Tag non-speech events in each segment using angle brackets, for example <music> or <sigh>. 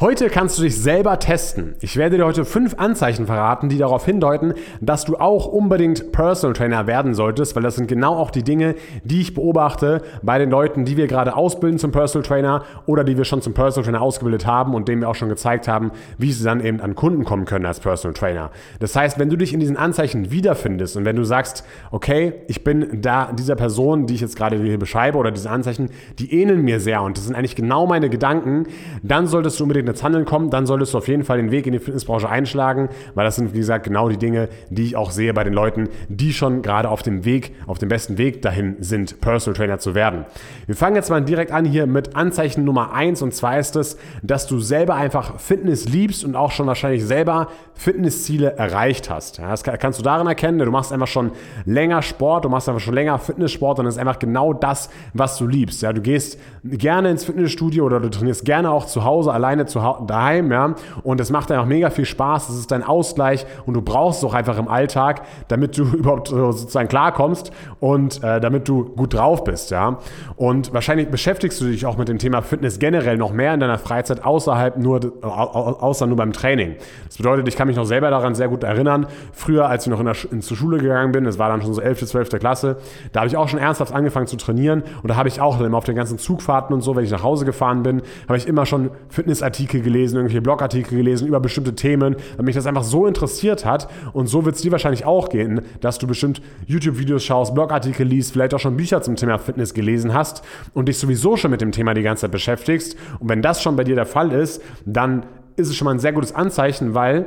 Heute kannst du dich selber testen. Ich werde dir heute fünf Anzeichen verraten, die darauf hindeuten, dass du auch unbedingt Personal Trainer werden solltest, weil das sind genau auch die Dinge, die ich beobachte bei den Leuten, die wir gerade ausbilden zum Personal Trainer oder die wir schon zum Personal Trainer ausgebildet haben und denen wir auch schon gezeigt haben, wie sie dann eben an Kunden kommen können als Personal Trainer. Das heißt, wenn du dich in diesen Anzeichen wiederfindest und wenn du sagst, okay, ich bin da dieser Person, die ich jetzt gerade hier beschreibe oder diese Anzeichen, die ähneln mir sehr und das sind eigentlich genau meine Gedanken, dann solltest du unbedingt ins Handeln kommen, dann solltest du auf jeden Fall den Weg in die Fitnessbranche einschlagen, weil das sind, wie gesagt, genau die Dinge, die ich auch sehe bei den Leuten, die schon gerade auf dem Weg, auf dem besten Weg dahin sind, Personal Trainer zu werden. Wir fangen jetzt mal direkt an hier mit Anzeichen Nummer eins und zwar ist es, dass du selber einfach Fitness liebst und auch schon wahrscheinlich selber Fitnessziele erreicht hast. Das kannst du daran erkennen, du machst einfach schon länger Sport, du machst einfach schon länger Fitnesssport und das ist einfach genau das, was du liebst. Ja, du gehst gerne ins Fitnessstudio oder du trainierst gerne auch zu Hause, alleine zu, daheim, ja. Und es macht einfach mega viel Spaß. Es ist dein Ausgleich und du brauchst es auch einfach im Alltag, damit du <laughs> überhaupt sozusagen klarkommst und äh, damit du gut drauf bist, ja. Und wahrscheinlich beschäftigst du dich auch mit dem Thema Fitness generell noch mehr in deiner Freizeit außerhalb nur, außer nur beim Training. Das bedeutet, ich kann mich noch selber daran sehr gut erinnern. Früher, als ich noch in der, in zur Schule gegangen bin, das war dann schon so 11., 12. Klasse, da habe ich auch schon ernsthaft angefangen zu trainieren und da habe ich auch immer auf den ganzen Zugfahrten und so, wenn ich nach Hause gefahren bin, habe ich immer schon Fitnessartikel gelesen, irgendwelche Blogartikel gelesen über bestimmte Themen, weil mich das einfach so interessiert hat. Und so wird es dir wahrscheinlich auch gehen, dass du bestimmt YouTube-Videos schaust, Blogartikel liest, vielleicht auch schon Bücher zum Thema Fitness gelesen hast und dich sowieso schon mit dem Thema die ganze Zeit beschäftigst. Und wenn das schon bei dir der Fall ist, dann ist es schon mal ein sehr gutes Anzeichen, weil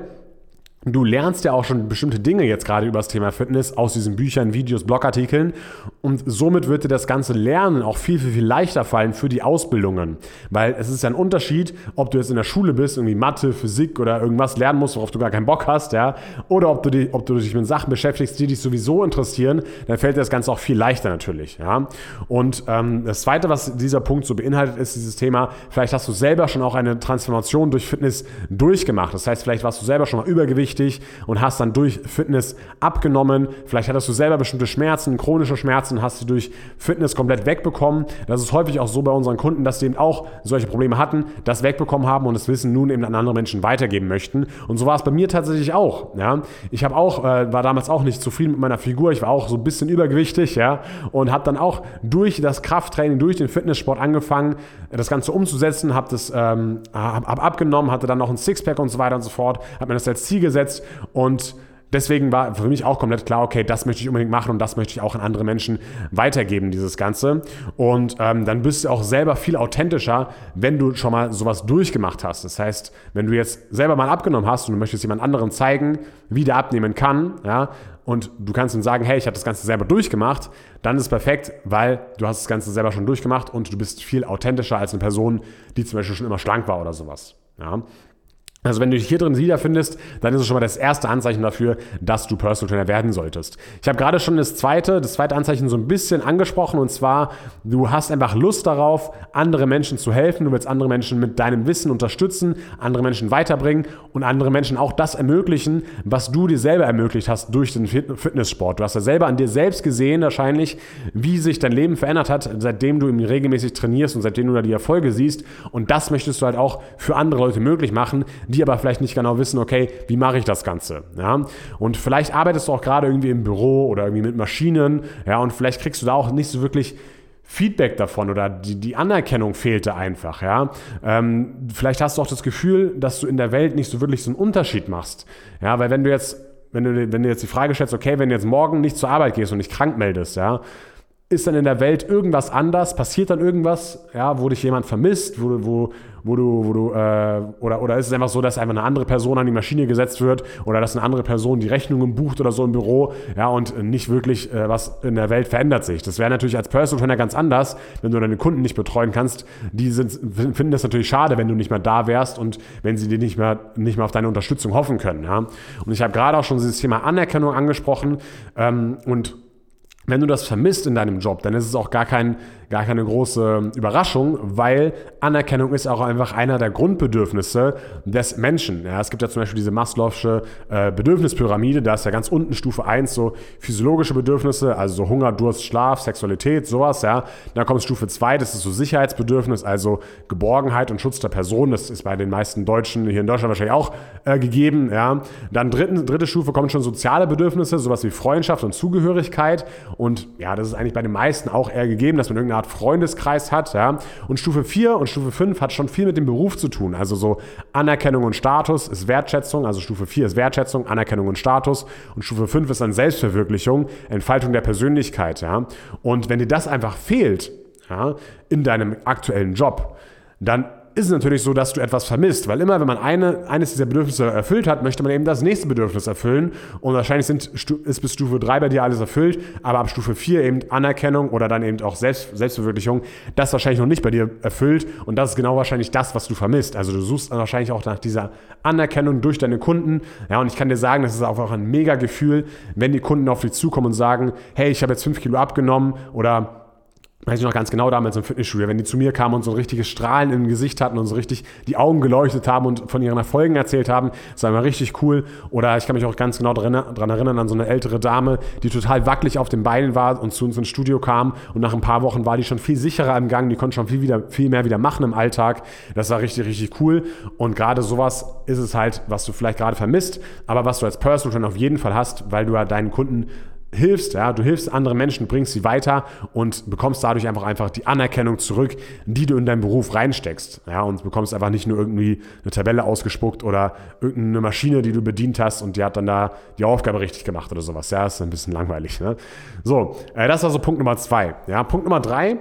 Du lernst ja auch schon bestimmte Dinge jetzt gerade über das Thema Fitness aus diesen Büchern, Videos, Blogartikeln und somit wird dir das ganze Lernen auch viel, viel, viel leichter fallen für die Ausbildungen. Weil es ist ja ein Unterschied, ob du jetzt in der Schule bist, irgendwie Mathe, Physik oder irgendwas lernen musst, worauf du gar keinen Bock hast, ja, oder ob du, die, ob du dich mit Sachen beschäftigst, die dich sowieso interessieren, dann fällt dir das Ganze auch viel leichter natürlich, ja. Und ähm, das Zweite, was dieser Punkt so beinhaltet, ist dieses Thema, vielleicht hast du selber schon auch eine Transformation durch Fitness durchgemacht. Das heißt, vielleicht warst du selber schon mal Übergewicht wichtig und hast dann durch Fitness abgenommen. Vielleicht hattest du selber bestimmte Schmerzen, chronische Schmerzen, hast sie durch Fitness komplett wegbekommen. Das ist häufig auch so bei unseren Kunden, dass sie eben auch solche Probleme hatten, das wegbekommen haben und das Wissen nun eben an andere Menschen weitergeben möchten. Und so war es bei mir tatsächlich auch. Ja. Ich habe auch, äh, war damals auch nicht zufrieden mit meiner Figur. Ich war auch so ein bisschen übergewichtig, ja, und habe dann auch durch das Krafttraining, durch den Fitnesssport angefangen, das Ganze umzusetzen, habe das ähm, hab abgenommen, hatte dann noch ein Sixpack und so weiter und so fort, habe mir das als Ziel gesetzt umgesetzt und deswegen war für mich auch komplett klar, okay, das möchte ich unbedingt machen und das möchte ich auch an andere Menschen weitergeben, dieses Ganze. Und ähm, dann bist du auch selber viel authentischer, wenn du schon mal sowas durchgemacht hast. Das heißt, wenn du jetzt selber mal abgenommen hast und du möchtest jemand anderen zeigen, wie der abnehmen kann, ja, und du kannst ihm sagen, hey, ich habe das Ganze selber durchgemacht, dann ist es perfekt, weil du hast das Ganze selber schon durchgemacht und du bist viel authentischer als eine Person, die zum Beispiel schon immer schlank war oder sowas. Ja. Also wenn du dich hier drin wiederfindest, dann ist es schon mal das erste Anzeichen dafür, dass du Personal Trainer werden solltest. Ich habe gerade schon das zweite, das zweite Anzeichen so ein bisschen angesprochen und zwar, du hast einfach Lust darauf, andere Menschen zu helfen, du willst andere Menschen mit deinem Wissen unterstützen, andere Menschen weiterbringen und andere Menschen auch das ermöglichen, was du dir selber ermöglicht hast durch den Fitnesssport. Du hast ja selber an dir selbst gesehen wahrscheinlich, wie sich dein Leben verändert hat, seitdem du regelmäßig trainierst und seitdem du da die Erfolge siehst und das möchtest du halt auch für andere Leute möglich machen, die aber vielleicht nicht genau wissen, okay, wie mache ich das Ganze? Ja? Und vielleicht arbeitest du auch gerade irgendwie im Büro oder irgendwie mit Maschinen, ja, und vielleicht kriegst du da auch nicht so wirklich Feedback davon oder die, die Anerkennung fehlte einfach, ja. Ähm, vielleicht hast du auch das Gefühl, dass du in der Welt nicht so wirklich so einen Unterschied machst, ja, weil wenn du jetzt, wenn du, wenn du jetzt die Frage stellst, okay, wenn du jetzt morgen nicht zur Arbeit gehst und dich krank meldest, ja, ist dann in der Welt irgendwas anders? Passiert dann irgendwas, ja, wo dich jemand vermisst, wo, wo, wo du, wo du, äh, oder, oder ist es einfach so, dass einfach eine andere Person an die Maschine gesetzt wird oder dass eine andere Person die Rechnungen bucht oder so im Büro, ja, und nicht wirklich äh, was in der Welt verändert sich. Das wäre natürlich als Personal Trainer ganz anders, wenn du deine Kunden nicht betreuen kannst. Die sind, finden das natürlich schade, wenn du nicht mehr da wärst und wenn sie dir nicht mehr, nicht mehr auf deine Unterstützung hoffen können, ja. Und ich habe gerade auch schon dieses Thema Anerkennung angesprochen ähm, und wenn du das vermisst in deinem Job, dann ist es auch gar kein, gar keine große Überraschung, weil Anerkennung ist auch einfach einer der Grundbedürfnisse des Menschen. Ja, es gibt ja zum Beispiel diese Maslow'sche äh, Bedürfnispyramide, da ist ja ganz unten Stufe 1 so physiologische Bedürfnisse, also so Hunger, Durst, Schlaf, Sexualität, sowas, ja. Dann kommt Stufe 2, das ist so Sicherheitsbedürfnis, also Geborgenheit und Schutz der Person, das ist bei den meisten Deutschen hier in Deutschland wahrscheinlich auch äh, gegeben, ja. Dann dritten, dritte Stufe kommen schon soziale Bedürfnisse, sowas wie Freundschaft und Zugehörigkeit und ja, das ist eigentlich bei den meisten auch eher gegeben, dass man irgendeine Art Freundeskreis hat, ja. Und Stufe 4 und Stufe 5 hat schon viel mit dem Beruf zu tun, also so Anerkennung und Status ist Wertschätzung, also Stufe 4 ist Wertschätzung, Anerkennung und Status und Stufe 5 ist dann Selbstverwirklichung, Entfaltung der Persönlichkeit, ja. Und wenn dir das einfach fehlt, ja, in deinem aktuellen Job, dann ist es natürlich so, dass du etwas vermisst, weil immer, wenn man eine, eines dieser Bedürfnisse erfüllt hat, möchte man eben das nächste Bedürfnis erfüllen. Und wahrscheinlich sind, ist bis Stufe 3 bei dir alles erfüllt, aber ab Stufe 4 eben Anerkennung oder dann eben auch Selbst, Selbstverwirklichung, das wahrscheinlich noch nicht bei dir erfüllt. Und das ist genau wahrscheinlich das, was du vermisst. Also du suchst wahrscheinlich auch nach dieser Anerkennung durch deine Kunden, ja, und ich kann dir sagen, das ist auch ein mega Gefühl, wenn die Kunden auf dich zukommen und sagen, hey, ich habe jetzt 5 Kilo abgenommen oder weiß ich noch ganz genau damals im Fitnessstudio, wenn die zu mir kamen und so ein richtiges Strahlen im Gesicht hatten und so richtig die Augen geleuchtet haben und von ihren Erfolgen erzählt haben, das war immer richtig cool. Oder ich kann mich auch ganz genau daran erinnern an so eine ältere Dame, die total wackelig auf den Beinen war und zu uns ins Studio kam und nach ein paar Wochen war die schon viel sicherer im Gang, die konnte schon viel, wieder, viel mehr wieder machen im Alltag. Das war richtig, richtig cool. Und gerade sowas ist es halt, was du vielleicht gerade vermisst, aber was du als Personal Trainer auf jeden Fall hast, weil du ja deinen Kunden hilfst, ja, du hilfst anderen Menschen, bringst sie weiter und bekommst dadurch einfach einfach die Anerkennung zurück, die du in deinen Beruf reinsteckst, ja, und bekommst einfach nicht nur irgendwie eine Tabelle ausgespuckt oder irgendeine Maschine, die du bedient hast und die hat dann da die Aufgabe richtig gemacht oder sowas, ja, ist ein bisschen langweilig, ne? So, äh, das war so Punkt Nummer zwei, ja, Punkt Nummer drei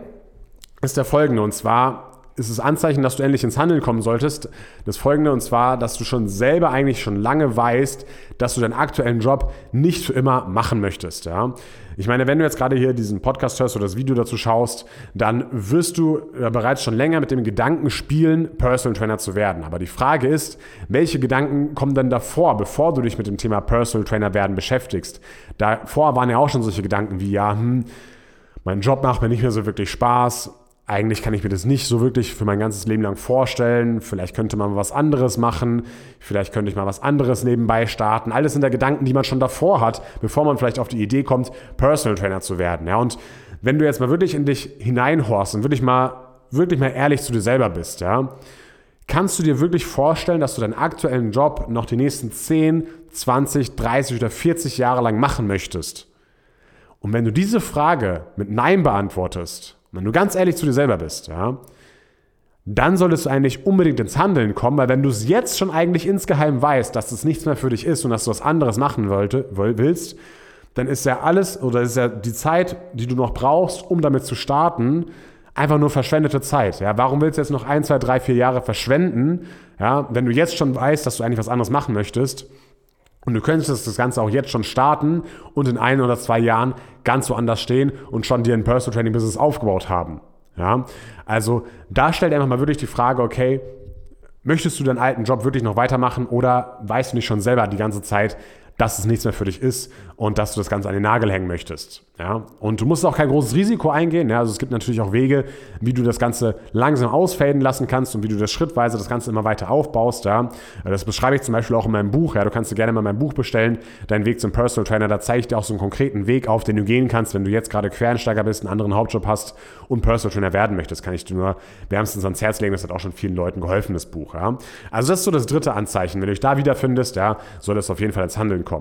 ist der folgende und zwar ist es Anzeichen, dass du endlich ins Handeln kommen solltest. Das folgende, und zwar, dass du schon selber eigentlich schon lange weißt, dass du deinen aktuellen Job nicht für immer machen möchtest. Ja? Ich meine, wenn du jetzt gerade hier diesen Podcast hörst oder das Video dazu schaust, dann wirst du bereits schon länger mit dem Gedanken spielen, Personal Trainer zu werden. Aber die Frage ist, welche Gedanken kommen dann davor, bevor du dich mit dem Thema Personal Trainer werden beschäftigst? Davor waren ja auch schon solche Gedanken wie, ja, hm, mein Job macht mir nicht mehr so wirklich Spaß eigentlich kann ich mir das nicht so wirklich für mein ganzes Leben lang vorstellen. Vielleicht könnte man was anderes machen. Vielleicht könnte ich mal was anderes nebenbei starten. Alles sind da Gedanken, die man schon davor hat, bevor man vielleicht auf die Idee kommt, Personal Trainer zu werden. Ja, und wenn du jetzt mal wirklich in dich hineinhorst und wirklich mal, wirklich mal ehrlich zu dir selber bist, ja, kannst du dir wirklich vorstellen, dass du deinen aktuellen Job noch die nächsten 10, 20, 30 oder 40 Jahre lang machen möchtest? Und wenn du diese Frage mit Nein beantwortest, wenn du ganz ehrlich zu dir selber bist, ja, dann solltest du eigentlich unbedingt ins Handeln kommen, weil wenn du es jetzt schon eigentlich insgeheim weißt, dass es nichts mehr für dich ist und dass du was anderes machen wollte, willst, dann ist ja alles oder ist ja die Zeit, die du noch brauchst, um damit zu starten, einfach nur verschwendete Zeit. Ja, warum willst du jetzt noch ein, zwei, drei, vier Jahre verschwenden, ja, wenn du jetzt schon weißt, dass du eigentlich was anderes machen möchtest? Und du könntest das Ganze auch jetzt schon starten und in ein oder zwei Jahren ganz woanders stehen und schon dir ein Personal Training Business aufgebaut haben. Ja, also da stellt einfach mal wirklich die Frage, okay, möchtest du deinen alten Job wirklich noch weitermachen oder weißt du nicht schon selber die ganze Zeit, dass es nichts mehr für dich ist und dass du das Ganze an den Nagel hängen möchtest. Ja? Und du musst auch kein großes Risiko eingehen. Ja? Also es gibt natürlich auch Wege, wie du das Ganze langsam ausfaden lassen kannst und wie du das schrittweise das Ganze immer weiter aufbaust. Ja? Das beschreibe ich zum Beispiel auch in meinem Buch. Ja? Du kannst dir gerne mal mein Buch bestellen, Dein Weg zum Personal Trainer. Da zeige ich dir auch so einen konkreten Weg auf, den du gehen kannst, wenn du jetzt gerade Quereinsteiger bist, einen anderen Hauptjob hast und Personal Trainer werden möchtest. Kann ich dir nur wärmstens ans Herz legen. Das hat auch schon vielen Leuten geholfen, das Buch. Ja? Also das ist so das dritte Anzeichen. Wenn du dich da wiederfindest, ja, soll es auf jeden Fall ins Handeln kommen.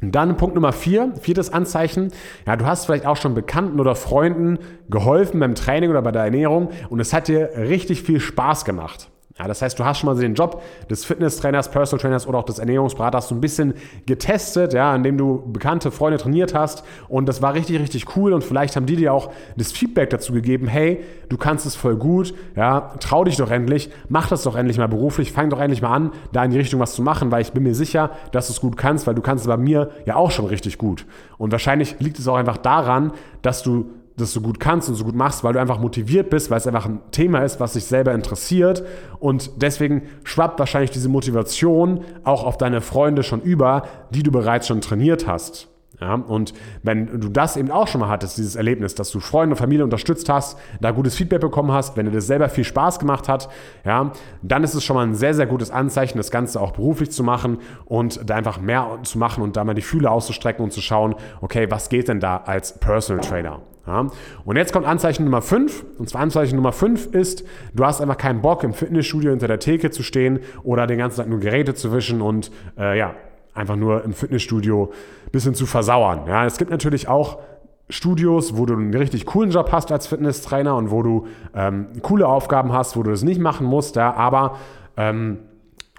Und dann Punkt Nummer vier, viertes Anzeichen. Ja, du hast vielleicht auch schon Bekannten oder Freunden geholfen beim Training oder bei der Ernährung und es hat dir richtig viel Spaß gemacht. Ja, das heißt, du hast schon mal den Job des Fitnesstrainers, Personal Trainers oder auch des Ernährungsberaters so ein bisschen getestet, ja, indem du bekannte Freunde trainiert hast und das war richtig, richtig cool und vielleicht haben die dir auch das Feedback dazu gegeben, hey, du kannst es voll gut, ja, trau dich doch endlich, mach das doch endlich mal beruflich, fang doch endlich mal an, da in die Richtung was zu machen, weil ich bin mir sicher, dass du es gut kannst, weil du kannst es bei mir ja auch schon richtig gut. Und wahrscheinlich liegt es auch einfach daran, dass du das so gut kannst und so gut machst, weil du einfach motiviert bist, weil es einfach ein Thema ist, was dich selber interessiert und deswegen schwappt wahrscheinlich diese Motivation auch auf deine Freunde schon über, die du bereits schon trainiert hast. Ja, und wenn du das eben auch schon mal hattest, dieses Erlebnis, dass du Freunde und Familie unterstützt hast, da gutes Feedback bekommen hast, wenn dir das selber viel Spaß gemacht hat, ja, dann ist es schon mal ein sehr, sehr gutes Anzeichen, das Ganze auch beruflich zu machen und da einfach mehr zu machen und da mal die Fühle auszustrecken und zu schauen, okay, was geht denn da als Personal Trainer? Ja. Und jetzt kommt Anzeichen Nummer 5. Und zwar Anzeichen Nummer 5 ist, du hast einfach keinen Bock, im Fitnessstudio hinter der Theke zu stehen oder den ganzen Tag nur Geräte zu wischen und äh, ja, einfach nur im Fitnessstudio ein bisschen zu versauern. Ja, es gibt natürlich auch Studios, wo du einen richtig coolen Job hast als Fitnesstrainer und wo du ähm, coole Aufgaben hast, wo du das nicht machen musst, ja, aber ähm,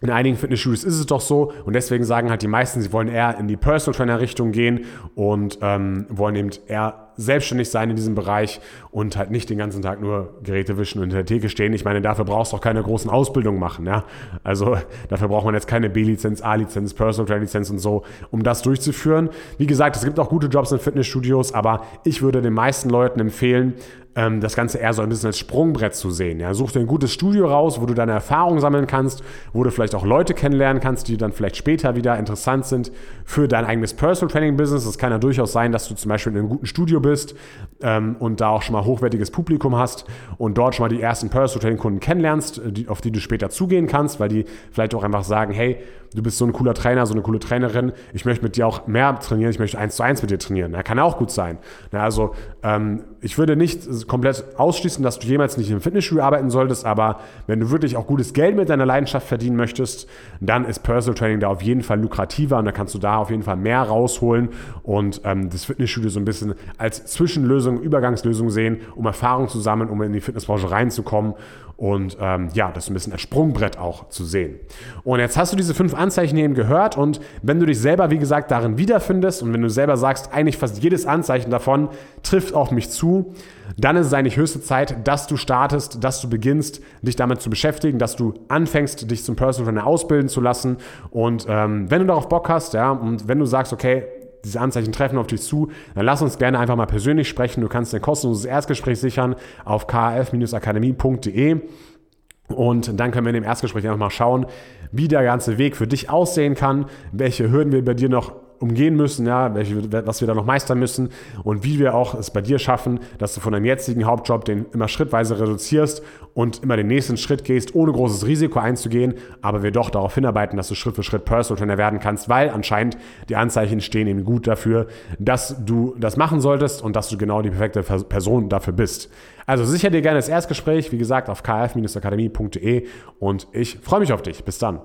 in einigen Fitnessstudios ist es doch so und deswegen sagen halt die meisten, sie wollen eher in die Personal Trainer Richtung gehen und ähm, wollen eben eher selbstständig sein in diesem Bereich und halt nicht den ganzen Tag nur Geräte wischen und in der Theke stehen. Ich meine, dafür brauchst du auch keine großen Ausbildungen machen. Ja? Also dafür braucht man jetzt keine B-Lizenz, A-Lizenz, Personal Trainer Lizenz und so, um das durchzuführen. Wie gesagt, es gibt auch gute Jobs in Fitnessstudios, aber ich würde den meisten Leuten empfehlen, ähm, das Ganze eher so ein bisschen als Sprungbrett zu sehen. Ja? Such dir ein gutes Studio raus, wo du deine Erfahrungen sammeln kannst, wo du vielleicht auch Leute kennenlernen kannst, die dann vielleicht später wieder interessant sind für dein eigenes Personal Training Business. Es kann ja durchaus sein, dass du zum Beispiel in einem guten Studio bist ähm, und da auch schon mal hochwertiges Publikum hast und dort schon mal die ersten Personal Training Kunden kennenlernst, äh, die, auf die du später zugehen kannst, weil die vielleicht auch einfach sagen, hey, du bist so ein cooler Trainer, so eine coole Trainerin, ich möchte mit dir auch mehr trainieren, ich möchte eins zu eins mit dir trainieren. Ja, kann auch gut sein. Ja, also ähm, ich würde nicht komplett ausschließen, dass du jemals nicht im Fitnessstudio arbeiten solltest, aber wenn du wirklich auch gutes Geld mit deiner Leidenschaft verdienen möchtest, dann ist Personal Training da auf jeden Fall lukrativer und da kannst du da auf jeden Fall mehr rausholen und ähm, das Fitnessstudio so ein bisschen als Zwischenlösung, Übergangslösung sehen, um Erfahrung zu sammeln, um in die Fitnessbranche reinzukommen und ähm, ja, das ein bisschen als Sprungbrett auch zu sehen. Und jetzt hast du diese fünf Anzeichen eben gehört und wenn du dich selber, wie gesagt, darin wiederfindest und wenn du selber sagst, eigentlich fast jedes Anzeichen davon trifft auf mich zu, dann ist es eigentlich höchste Zeit, dass du startest, dass du beginnst, dich damit zu beschäftigen, dass du anfängst, dich zum Personal Trainer ausbilden zu lassen. Und ähm, wenn du darauf Bock hast, ja, und wenn du sagst, okay, diese Anzeichen treffen auf dich zu, dann lass uns gerne einfach mal persönlich sprechen. Du kannst ein kostenloses Erstgespräch sichern auf kf-akademie.de. Und dann können wir in dem Erstgespräch einfach mal schauen, wie der ganze Weg für dich aussehen kann, welche Hürden wir bei dir noch umgehen müssen, ja, welche, was wir da noch meistern müssen und wie wir auch es bei dir schaffen, dass du von deinem jetzigen Hauptjob den immer schrittweise reduzierst und immer den nächsten Schritt gehst, ohne großes Risiko einzugehen, aber wir doch darauf hinarbeiten, dass du Schritt für Schritt Personal Trainer werden kannst, weil anscheinend die Anzeichen stehen eben gut dafür, dass du das machen solltest und dass du genau die perfekte Person dafür bist. Also sicher dir gerne das Erstgespräch, wie gesagt, auf kf-akademie.de und ich freue mich auf dich. Bis dann.